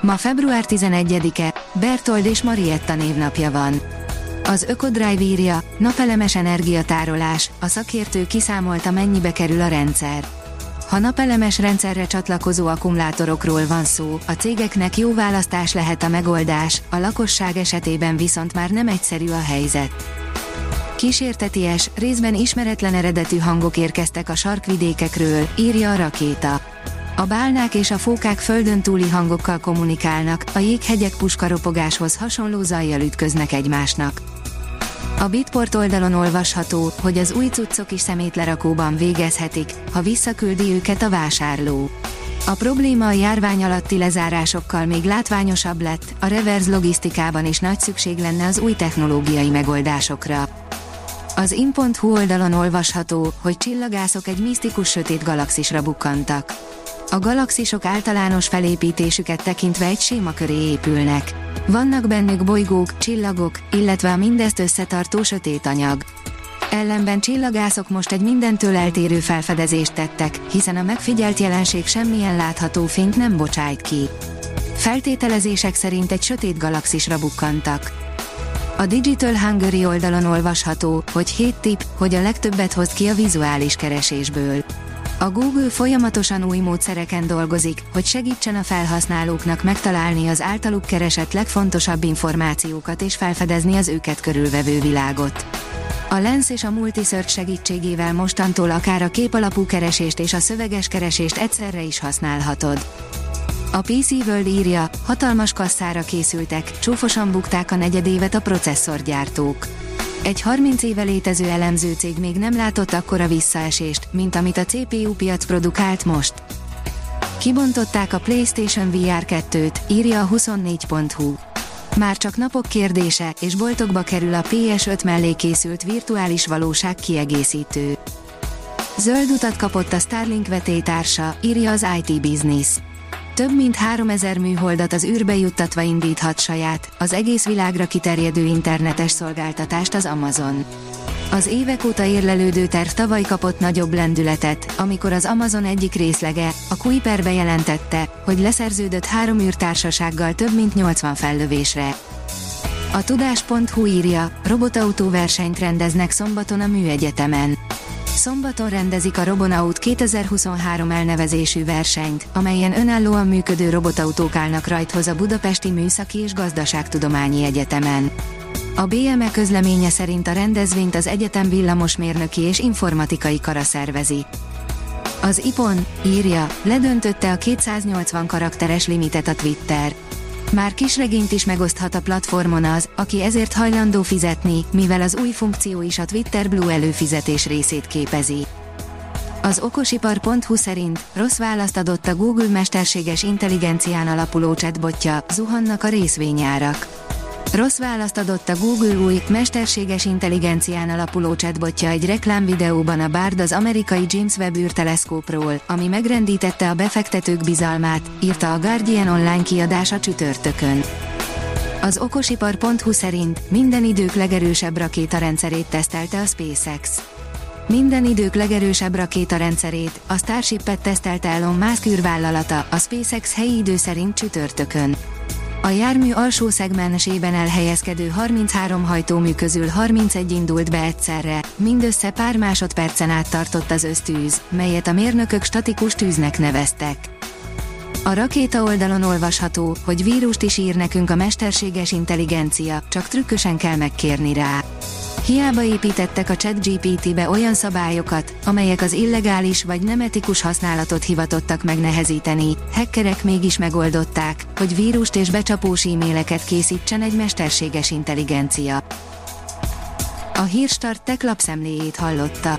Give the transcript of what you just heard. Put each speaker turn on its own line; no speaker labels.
Ma február 11-e, Bertold és Marietta névnapja van. Az Ökodrive írja, napelemes energiatárolás, a szakértő kiszámolta mennyibe kerül a rendszer. Ha napelemes rendszerre csatlakozó akkumulátorokról van szó, a cégeknek jó választás lehet a megoldás, a lakosság esetében viszont már nem egyszerű a helyzet. Kísérteties, részben ismeretlen eredetű hangok érkeztek a sarkvidékekről, írja a rakéta. A bálnák és a fókák földön túli hangokkal kommunikálnak, a jéghegyek puskaropogáshoz hasonló zajjal ütköznek egymásnak. A Bitport oldalon olvasható, hogy az új cuccok is szemétlerakóban végezhetik, ha visszaküldi őket a vásárló. A probléma a járvány alatti lezárásokkal még látványosabb lett, a reverse logisztikában is nagy szükség lenne az új technológiai megoldásokra. Az in.hu oldalon olvasható, hogy csillagászok egy misztikus sötét galaxisra bukkantak. A galaxisok általános felépítésüket tekintve egy séma köré épülnek. Vannak bennük bolygók, csillagok, illetve a mindezt összetartó sötét anyag. Ellenben csillagászok most egy mindentől eltérő felfedezést tettek, hiszen a megfigyelt jelenség semmilyen látható fényt nem bocsájt ki. Feltételezések szerint egy sötét galaxisra bukkantak. A Digital Hungary oldalon olvasható, hogy 7 tipp, hogy a legtöbbet hoz ki a vizuális keresésből. A Google folyamatosan új módszereken dolgozik, hogy segítsen a felhasználóknak megtalálni az általuk keresett legfontosabb információkat és felfedezni az őket körülvevő világot. A Lens és a Multisearch segítségével mostantól akár a képalapú keresést és a szöveges keresést egyszerre is használhatod. A PC World írja, hatalmas kasszára készültek, csúfosan bukták a negyedévet a processzorgyártók. Egy 30 éve létező elemző cég még nem látott akkora visszaesést, mint amit a CPU piac produkált most. Kibontották a PlayStation VR 2-t, írja a 24.hu. Már csak napok kérdése, és boltokba kerül a PS5 mellé készült virtuális valóság kiegészítő. Zöld utat kapott a Starlink vetétársa, írja az IT Business. Több mint 3000 műholdat az űrbe juttatva indíthat saját, az egész világra kiterjedő internetes szolgáltatást az Amazon. Az évek óta érlelődő terv tavaly kapott nagyobb lendületet, amikor az Amazon egyik részlege, a Kuiper bejelentette, hogy leszerződött három űrtársasággal több mint 80 fellövésre. A tudás.hu írja, robotautó versenyt rendeznek szombaton a Műegyetemen. Szombaton rendezik a Robonaut 2023 elnevezésű versenyt, amelyen önállóan működő robotautók állnak rajthoz a Budapesti Műszaki és Gazdaságtudományi Egyetemen. A BME közleménye szerint a rendezvényt az egyetem villamosmérnöki és informatikai kara szervezi. Az IPON írja, ledöntötte a 280 karakteres limitet a Twitter. Már kisregényt is megoszthat a platformon az, aki ezért hajlandó fizetni, mivel az új funkció is a Twitter Blue előfizetés részét képezi. Az okosipar.hu szerint rossz választ adott a Google mesterséges intelligencián alapuló chatbotja, zuhannak a részvényárak. Rossz választ adott a Google új, mesterséges intelligencián alapuló chatbotja egy reklámvideóban a Bard az amerikai James Webb űrteleszkópról, ami megrendítette a befektetők bizalmát, írta a Guardian online kiadása csütörtökön. Az okosipar.hu szerint minden idők legerősebb rakétarendszerét tesztelte a SpaceX. Minden idők legerősebb rakétarendszerét, a Starship-et tesztelte Elon Musk űrvállalata, a SpaceX helyi idő szerint csütörtökön. A jármű alsó szegmensében elhelyezkedő 33 hajtómű közül 31 indult be egyszerre, mindössze pár másodpercen át tartott az ösztűz, melyet a mérnökök statikus tűznek neveztek. A rakéta oldalon olvasható, hogy vírust is ír nekünk a mesterséges intelligencia, csak trükkösen kell megkérni rá. Hiába építettek a ChatGPT-be olyan szabályokat, amelyek az illegális vagy nem etikus használatot hivatottak megnehezíteni, hackerek mégis megoldották, hogy vírust és becsapós e-maileket készítsen egy mesterséges intelligencia. A Hírstart tech lapszemléjét hallotta.